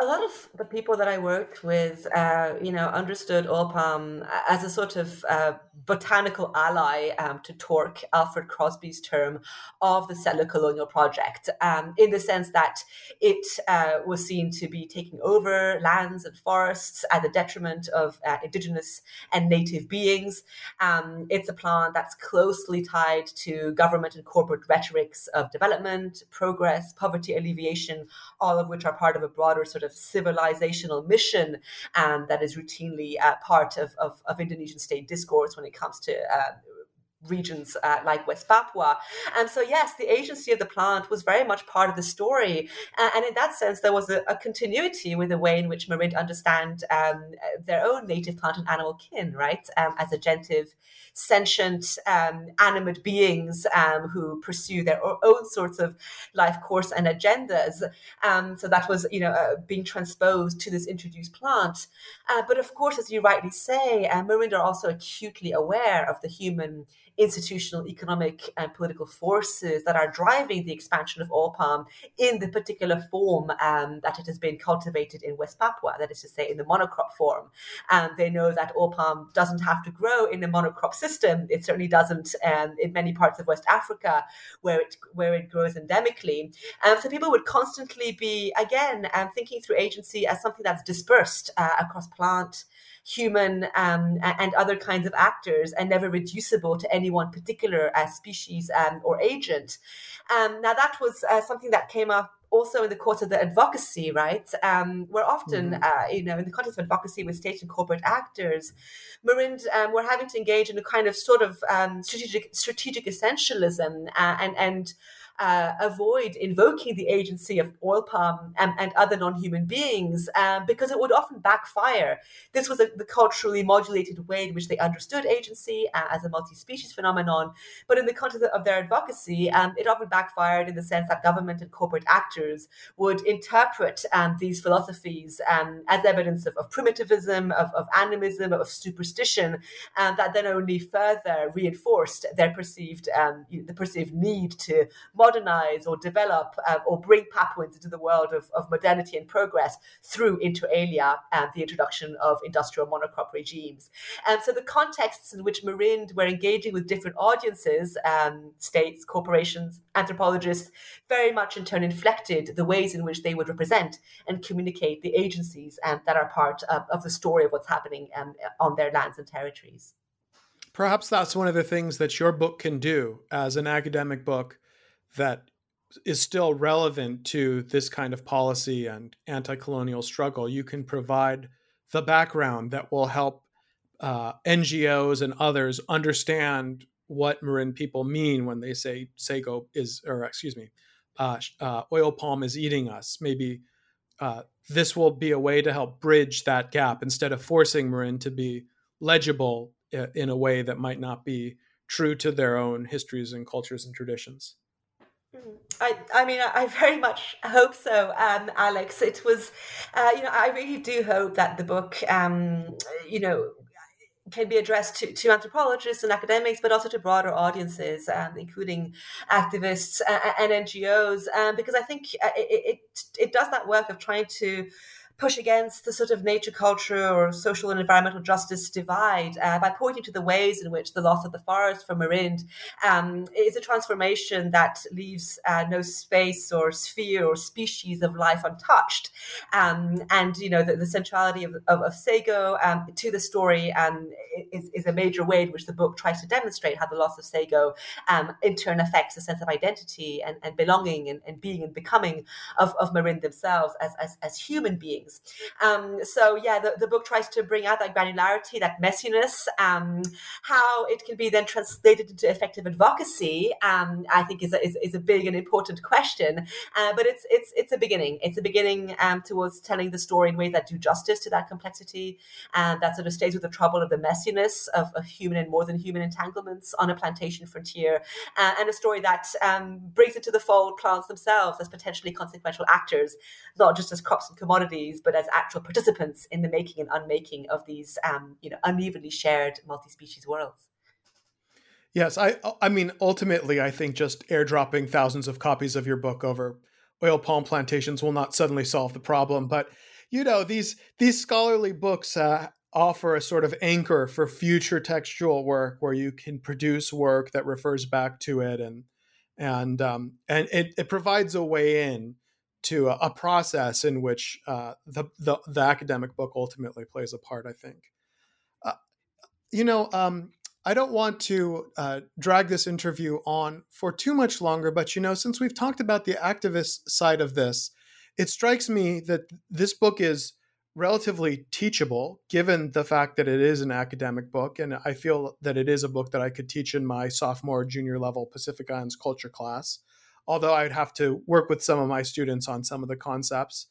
a lot of the people that I worked with, uh, you know, understood oil palm as a sort of uh, botanical ally um, to Tork, Alfred Crosby's term of the settler colonial project, um, in the sense that it uh, was seen to be taking over lands and forests at the detriment of uh, indigenous and native beings. Um, it's a plant that's closely tied to government and corporate rhetorics of development, progress, poverty alleviation, all of which are part of a broader sort of of civilizational mission um, that is routinely uh, part of, of, of, Indonesian state discourse when it comes to uh, regions uh, like West Papua. And so, yes, the agency of the plant was very much part of the story. Uh, and in that sense, there was a, a, continuity with the way in which Marind understand um, their own native plant and animal kin, right, um, as agentive sentient, um, animate beings um, who pursue their own sorts of life course and agendas. Um, so that was, you know, uh, being transposed to this introduced plant. Uh, but of course, as you rightly say, uh, Marind are also acutely aware of the human institutional, economic, and political forces that are driving the expansion of oil palm in the particular form um, that it has been cultivated in West Papua, that is to say, in the monocrop form. And they know that oil palm doesn't have to grow in a monocrop system. It certainly doesn't um, in many parts of West Africa where it where it grows endemically. Um, so people would constantly be again um, thinking through agency as something that's dispersed uh, across plant human um, and other kinds of actors and never reducible to any one particular uh, species um, or agent. Um, now, that was uh, something that came up also in the course of the advocacy, right? Um, where often, mm-hmm. uh, you know, in the context of advocacy with state and corporate actors, Marind um, were having to engage in a kind of sort of um, strategic strategic essentialism uh, and and uh, avoid invoking the agency of oil palm and, and other non-human beings um, because it would often backfire. This was a, the culturally modulated way in which they understood agency uh, as a multi-species phenomenon, but in the context of their advocacy, um, it often backfired in the sense that government and corporate actors would interpret um, these philosophies um, as evidence of, of primitivism, of, of, animism, of superstition, um, that then only further reinforced their perceived the perceived need to modernize or develop uh, or bring Papuans into the world of, of modernity and progress through inter alia and the introduction of industrial monocrop regimes. And so the contexts in which Marind were engaging with different audiences, um, states, corporations, anthropologists, very much in turn inflected the ways in which they would represent and communicate the agencies um, that are part of, of, the story of what's happening um, on their lands and territories. Perhaps that's one of the things that your book can do as an academic book that is still relevant to this kind of policy and anti-colonial struggle. You can provide the background that will help uh, ngos and others understand what Marind people mean when they say sago is or excuse me uh, uh, oil palm is eating us. Maybe uh, this will be a way to help bridge that gap instead of forcing Marind to be legible uh, in a way that might not be true to their own histories and cultures and traditions I, I mean, I very much hope so, um, Alex. It was, uh, you know, I really do hope that the book, um, you know, can be addressed to, to anthropologists and academics, but also to broader audiences, um, including activists and, and NGOs, um, because I think uh, it, it, it does that work of trying to push against the sort of nature culture or social and environmental justice divide uh, by pointing to the ways in which the loss of the forest from Marind um, is a transformation that leaves uh, no space or sphere or species of life untouched. Um, and, you know, the, the centrality of, of, of Sago um, to the story um, is, is, a major way in which the book tries to demonstrate how the loss of Sago um, in turn affects a sense of identity and, and belonging and, and, being and becoming of, of Marind themselves as, as, as human beings things. Um, so yeah, the, the book tries to bring out that granularity, that messiness, um, how it can be then translated into effective advocacy. Um, I think is a, is, is, a big and important question. Uh, but it's it's it's a beginning. It's a beginning um, towards telling the story in ways that do justice to that complexity, and that sort of stays with the trouble of the messiness of, of human and more than human entanglements on a plantation frontier, uh, and a story that um, brings into the fold plants themselves as potentially consequential actors, not just as crops and commodities but as actual participants in the making and unmaking of these, um, you know, unevenly shared multi-species worlds. Yes, I I mean ultimately I think just airdropping thousands of copies of your book over oil palm plantations will not suddenly solve the problem, but you know these these scholarly books uh, offer a sort of anchor for future textual work where you can produce work that refers back to it and and um, and it, it provides a way in to a, a process in which uh, the, the, the academic book ultimately plays a part. I think. Uh, you know, um, I don't want to uh, drag this interview on for too much longer, but you know, since we've talked about the activist side of this, it strikes me that this book is relatively teachable given the fact that it is an academic book and i feel that it is a book that i could teach in my sophomore junior level pacific islands culture class although i'd have to work with some of my students on some of the concepts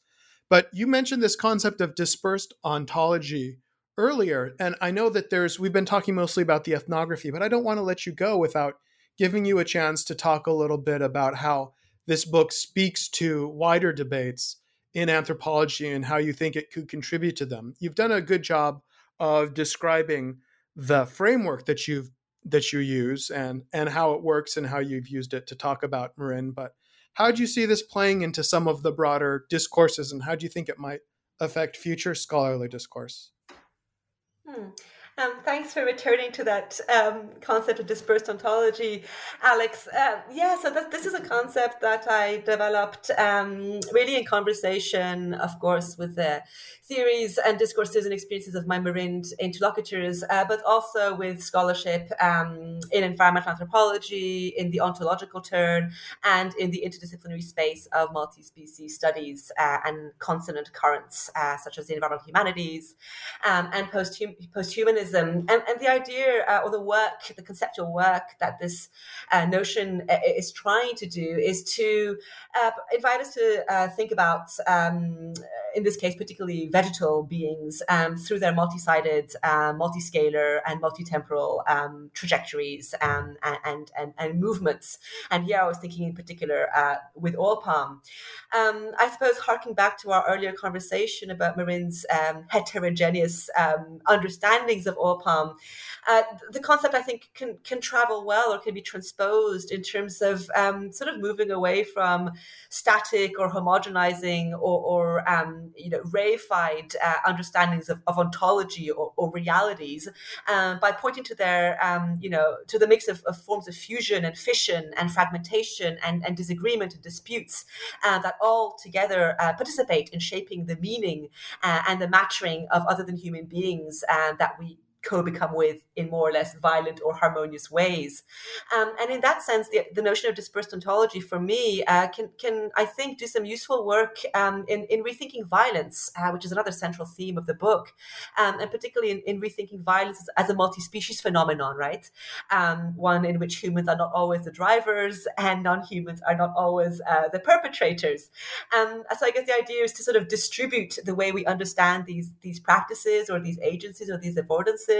but you mentioned this concept of dispersed ontology earlier and i know that there's we've been talking mostly about the ethnography but i don't want to let you go without giving you a chance to talk a little bit about how this book speaks to wider debates in anthropology and how you think it could contribute to them. You've done a good job of describing the framework that you've that you use and and how it works and how you've used it to talk about Marind. But how do you see this playing into some of the broader discourses, and how do you think it might affect future scholarly discourse? Hmm. Um, thanks for returning to that um, concept of dispersed ontology, Alex. Uh, yeah, so this is a concept that I developed um, really in conversation, of course, with the theories and discourses and experiences of my Marind interlocutors, uh, but also with scholarship um, in environmental anthropology, in the ontological turn, and in the interdisciplinary space of multi species studies uh, and consonant currents, uh, such as the environmental humanities um, and post And, and the idea uh, or the work, the conceptual work that this uh, notion uh, is trying to do is to invite us to think about, um, in this case, particularly vegetal beings um, through their multi-sided, uh, multi-scalar, and multi-temporal um, trajectories um, and, and, and movements. And here I was thinking in particular uh, with oil palm. Um, I suppose harking back to our earlier conversation about Marind's heterogeneous um, understandings of oil palm, uh, the concept I think can can travel well or can be transposed in terms of sort of moving away from static or homogenizing or, or you know reified uh, understandings of, of ontology or, or realities um, by pointing to their, um, you know, to the mix of, of, forms of fusion and fission and fragmentation and, and disagreement and disputes uh, that all together uh, participate in shaping the meaning uh, and the matching of other than human beings uh, that we co-become with in more or less violent or harmonious ways. Um, and in that sense, the, the notion of dispersed ontology for me uh, can, can, I think, do some useful work um, in, in rethinking violence, uh, which is another central theme of the book, um, and particularly in, in, rethinking violence as a multi-species phenomenon, right? Um, one in which humans are not always the drivers and non-humans are not always uh, the perpetrators. Um, so I guess the idea is to sort of distribute the way we understand these, these practices or these agencies or these affordances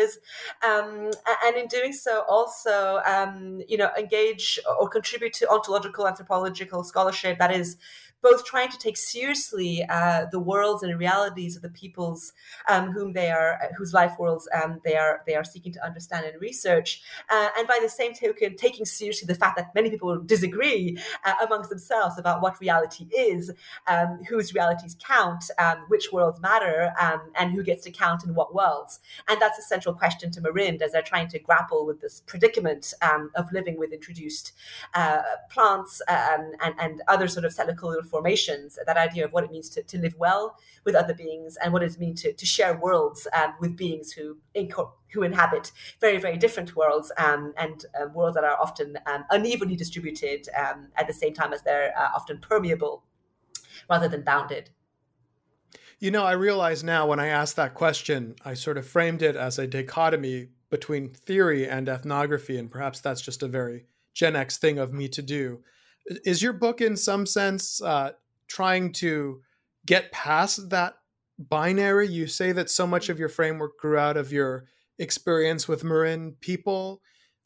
um, and in doing so, also um, you know engage or contribute to ontological anthropological scholarship that is both trying to take seriously uh, the worlds and realities of the peoples um, whom they are, whose life worlds um, they are they are seeking to understand and research, uh, and by the same token, taking seriously the fact that many people disagree uh, amongst themselves about what reality is, um, whose realities count, um, which worlds matter, um, and who gets to count in what worlds. And that's a central question to Marind as they're trying to grapple with this predicament um, of living with introduced uh, plants and, and other sort of cellular formations, that idea of what it means to, to live well with other beings and what it means to, to share worlds um, with beings who inco- who inhabit very, very different worlds um, and um, worlds that are often um, unevenly distributed um, at the same time as they're uh, often permeable rather than bounded. You know, I realize now when I asked that question, I sort of framed it as a dichotomy between theory and ethnography, and perhaps that's just a very Gen X thing of me to do is your book in some sense uh, trying to get past that binary? You say that so much of your framework grew out of your experience with Marind people.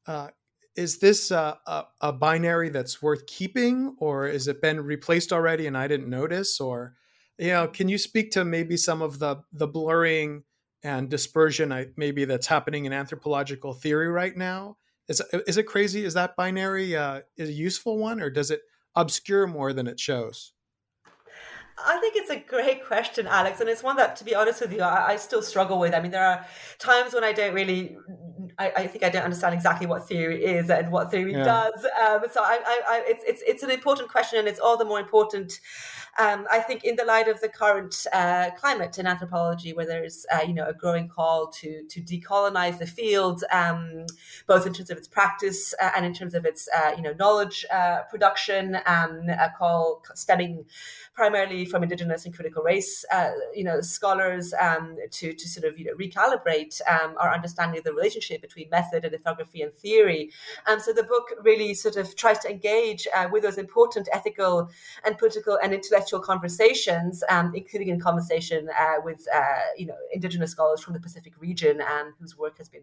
Uh, is this a, a, a, binary that's worth keeping or has it been replaced already and i didn't notice? Or you know can you speak to maybe some of the the blurring and dispersion I, maybe that's happening in anthropological theory right now is is it crazy? Is that binary uh, is a useful one, or does it obscure more than it shows? I think it's a great question, Alex, and it's one that, to be honest with you, I, I still struggle with. I mean, there are times when I don't really, I, I, think I don't understand exactly what theory is and what theory yeah. does. Um, so I, I, it's it's it's an important question, and it's all the more important um, I think in the light of the current uh, climate in anthropology, where there's uh, you know a growing call to to decolonize the field, um, both in terms of its practice uh, and in terms of its uh, you know knowledge uh, production, um, a call stemming primarily from indigenous and critical race uh, you know scholars um, to to sort of you know recalibrate um, our understanding of the relationship between method and ethnography and theory. And so the book really sort of tries to engage with those important ethical and political and intellectual intellectual conversations, um, including in conversation uh, with uh, you know indigenous scholars from the Pacific region, um, whose work has been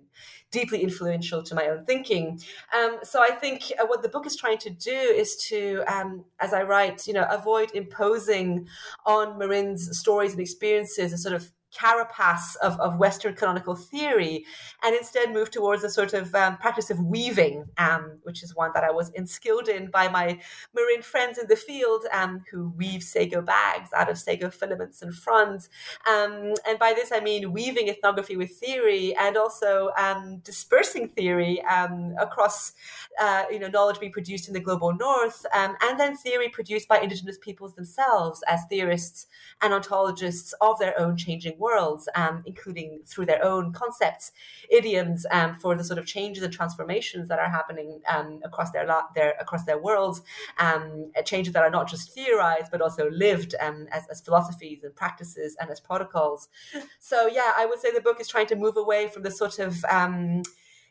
deeply influential to my own thinking. Um, so I think uh, what the book is trying to do is to, um, as I write, you know, avoid imposing on Marind's stories and experiences a sort of carapace of, of Western canonical theory and instead move towards a sort of um, practice of weaving, um, which is one that I was inskilled in by my Marind friends in the field um, who weave sago bags out of sago filaments and fronds. Um, and by this, I mean weaving ethnography with theory and also um, dispersing theory um, across uh, you know, knowledge being produced in the global north and then theory produced by indigenous peoples themselves as theorists and ontologists of their own changing worlds, um, including through their own concepts, idioms um, for the sort of changes and transformations that are happening um, across their, their across their worlds, um, changes that are not just theorized but also lived um, as, as philosophies and practices and as protocols. So yeah, I would say the book is trying to move away from the sort of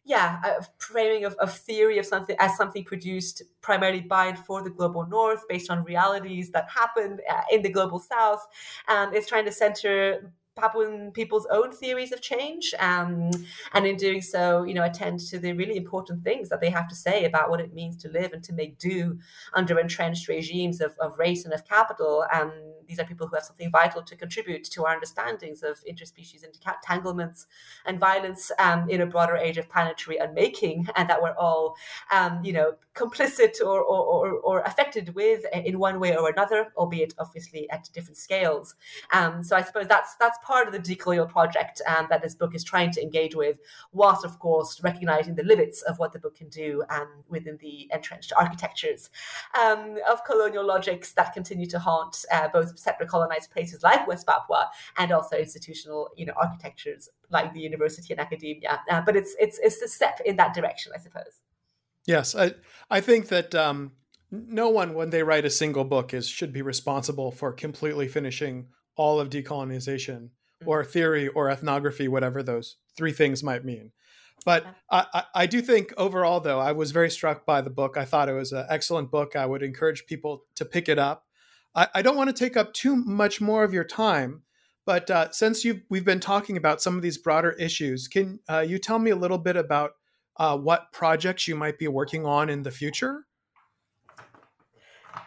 yeah, a framing of, of theory of something as something produced primarily by and for the global north, based on realities that happen uh, in the global south, and it's trying to center Papuan people's own theories of change, um, and in doing so, you know, attend to the really important things that they have to say about what it means to live and to make do under entrenched regimes of, of race and of capital. Um, these are people who have something vital to contribute to our understandings of interspecies entanglements and violence um, in a broader age of planetary unmaking, and that we're all, um, you know, complicit or, or, or, affected with in one way or another, albeit obviously at different scales. Um, so I suppose that's that's part of the decolonial project um, that this book is trying to engage with, whilst of course recognizing the limits of what the book can do um, within the entrenched architectures um, of colonial logics that continue to haunt uh, both separate colonized places like West Papua and also institutional, you know, architectures like the university and academia. Uh, but it's it's it's a step in that direction, I suppose. Yes, I I think that um, no one, when they write a single book, is should be responsible for completely finishing all of decolonization mm-hmm. or theory or ethnography, whatever those three things might mean. But I, I, do think overall, though, I was very struck by the book. I thought it was an excellent book. I would encourage people to pick it up. I, I don't want to take up too much more of your time, but uh, since you we've been talking about some of these broader issues, can uh, you tell me a little bit about uh, what projects you might be working on in the future?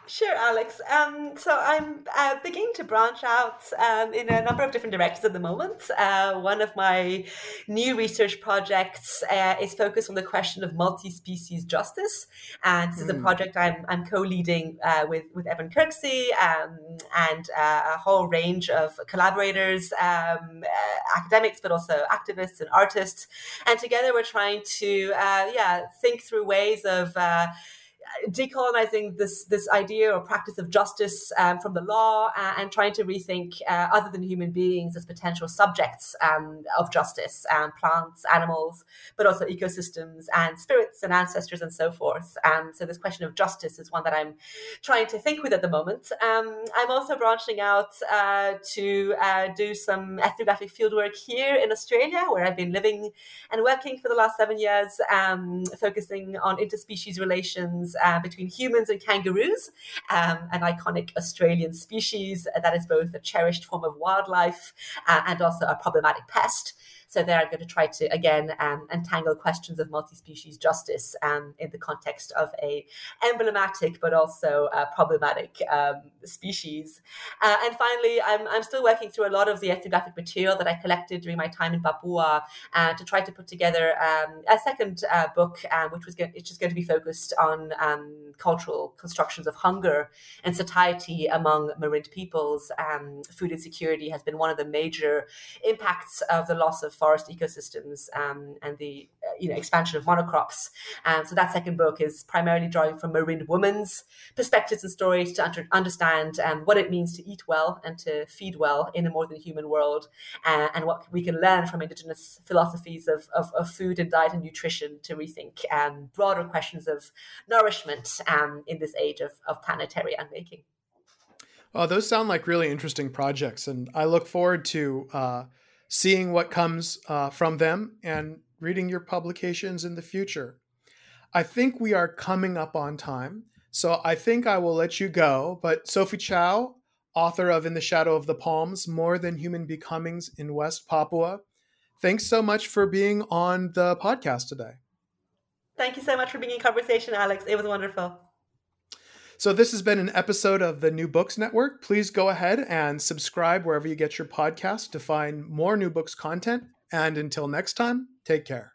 Sure, Alex. Um, so I'm uh, beginning to branch out um, in a number of different directions at the moment. Uh, one of my new research projects uh, is focused on the question of multi-species justice, and this mm. is a hmm. project I'm, I'm co-leading uh, with with Eben Kirksey um, and uh, a whole range of collaborators, um, uh, academics, but also activists and artists, and together we're trying to yeah think through ways of decolonizing this this idea or practice of justice um, from the law uh, and trying to rethink uh, other than human beings as potential subjects um, of justice, um, plants, animals, but also ecosystems and spirits and ancestors and so forth. Um, so this question of justice is one that I'm trying to think with at the moment. Um, I'm also branching out uh, to uh, do some ethnographic fieldwork here in Australia, where I've been living and working for the last seven years, um, focusing on interspecies relations uh, between humans and kangaroos, um, an iconic Australian species that is both a cherished form of wildlife uh, and also a problematic pest. So there, I'm going to try to again um, untangle questions of multi-species justice um, in the context of a emblematic but also uh, problematic um, species. Uh, and finally, I'm, I'm still working through a lot of the ethnographic material that I collected during my time in Papua uh, to try to put together um, a second uh, book, um, which was going, just going to be focused on um, cultural constructions of hunger and satiety among Marind peoples. Um, food insecurity has been one of the major impacts of the loss of forest ecosystems um, and the uh, you know expansion of monocrops. Um, so that second book is primarily drawing from Marind women's perspectives and stories to under, understand um, what it means to eat well and to feed well in a more than human world, uh, and what we can learn from indigenous philosophies of, of, of food and diet and nutrition to rethink um, broader questions of nourishment um, in this age of, of planetary unmaking. Oh, those sound like really interesting projects, and I look forward to uh, seeing what comes uh, from them and reading your publications in the future. I think we are coming up on time, so I think I will let you go. But Sophie Chao, author of In the Shadow of the Palms More Than Human Becomings in West Papua, thanks so much for being on the podcast today. Thank you so much for being in conversation, Alex. It was wonderful. So, this has been an episode of the New Books Network. Please go ahead and subscribe wherever you get your podcast to find more New Books content. And until next time, take care.